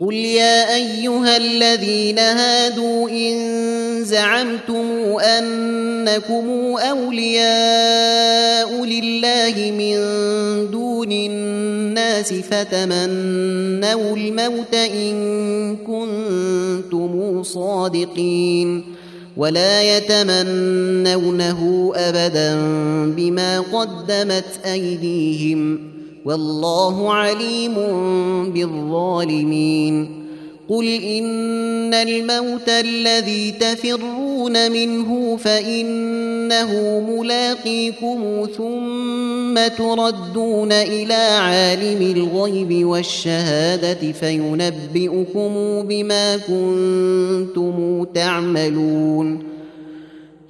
قل يا أيها الذين هادوا إن زعمتم أنكم أولياء لله من دون الناس فتمنوا الموت إن كنتم صادقين ولا يتمنونه أبدا بما قدمت أيديهم والله عليم بالظالمين. قل إن الموت الذي تفرون منه فإنه ملاقيكم ثم تردون إلى عالم الغيب والشهادة فينبئكم بما كنتم تعملون.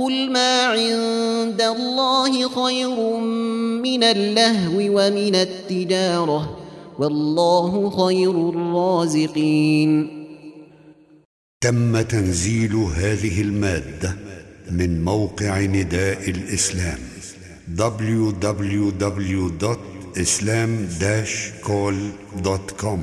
قل ما عند الله خير من اللهو ومن التجاره والله خير الرازقين. تم تنزيل هذه المادة من موقع نداء الإسلام www.islam-call.com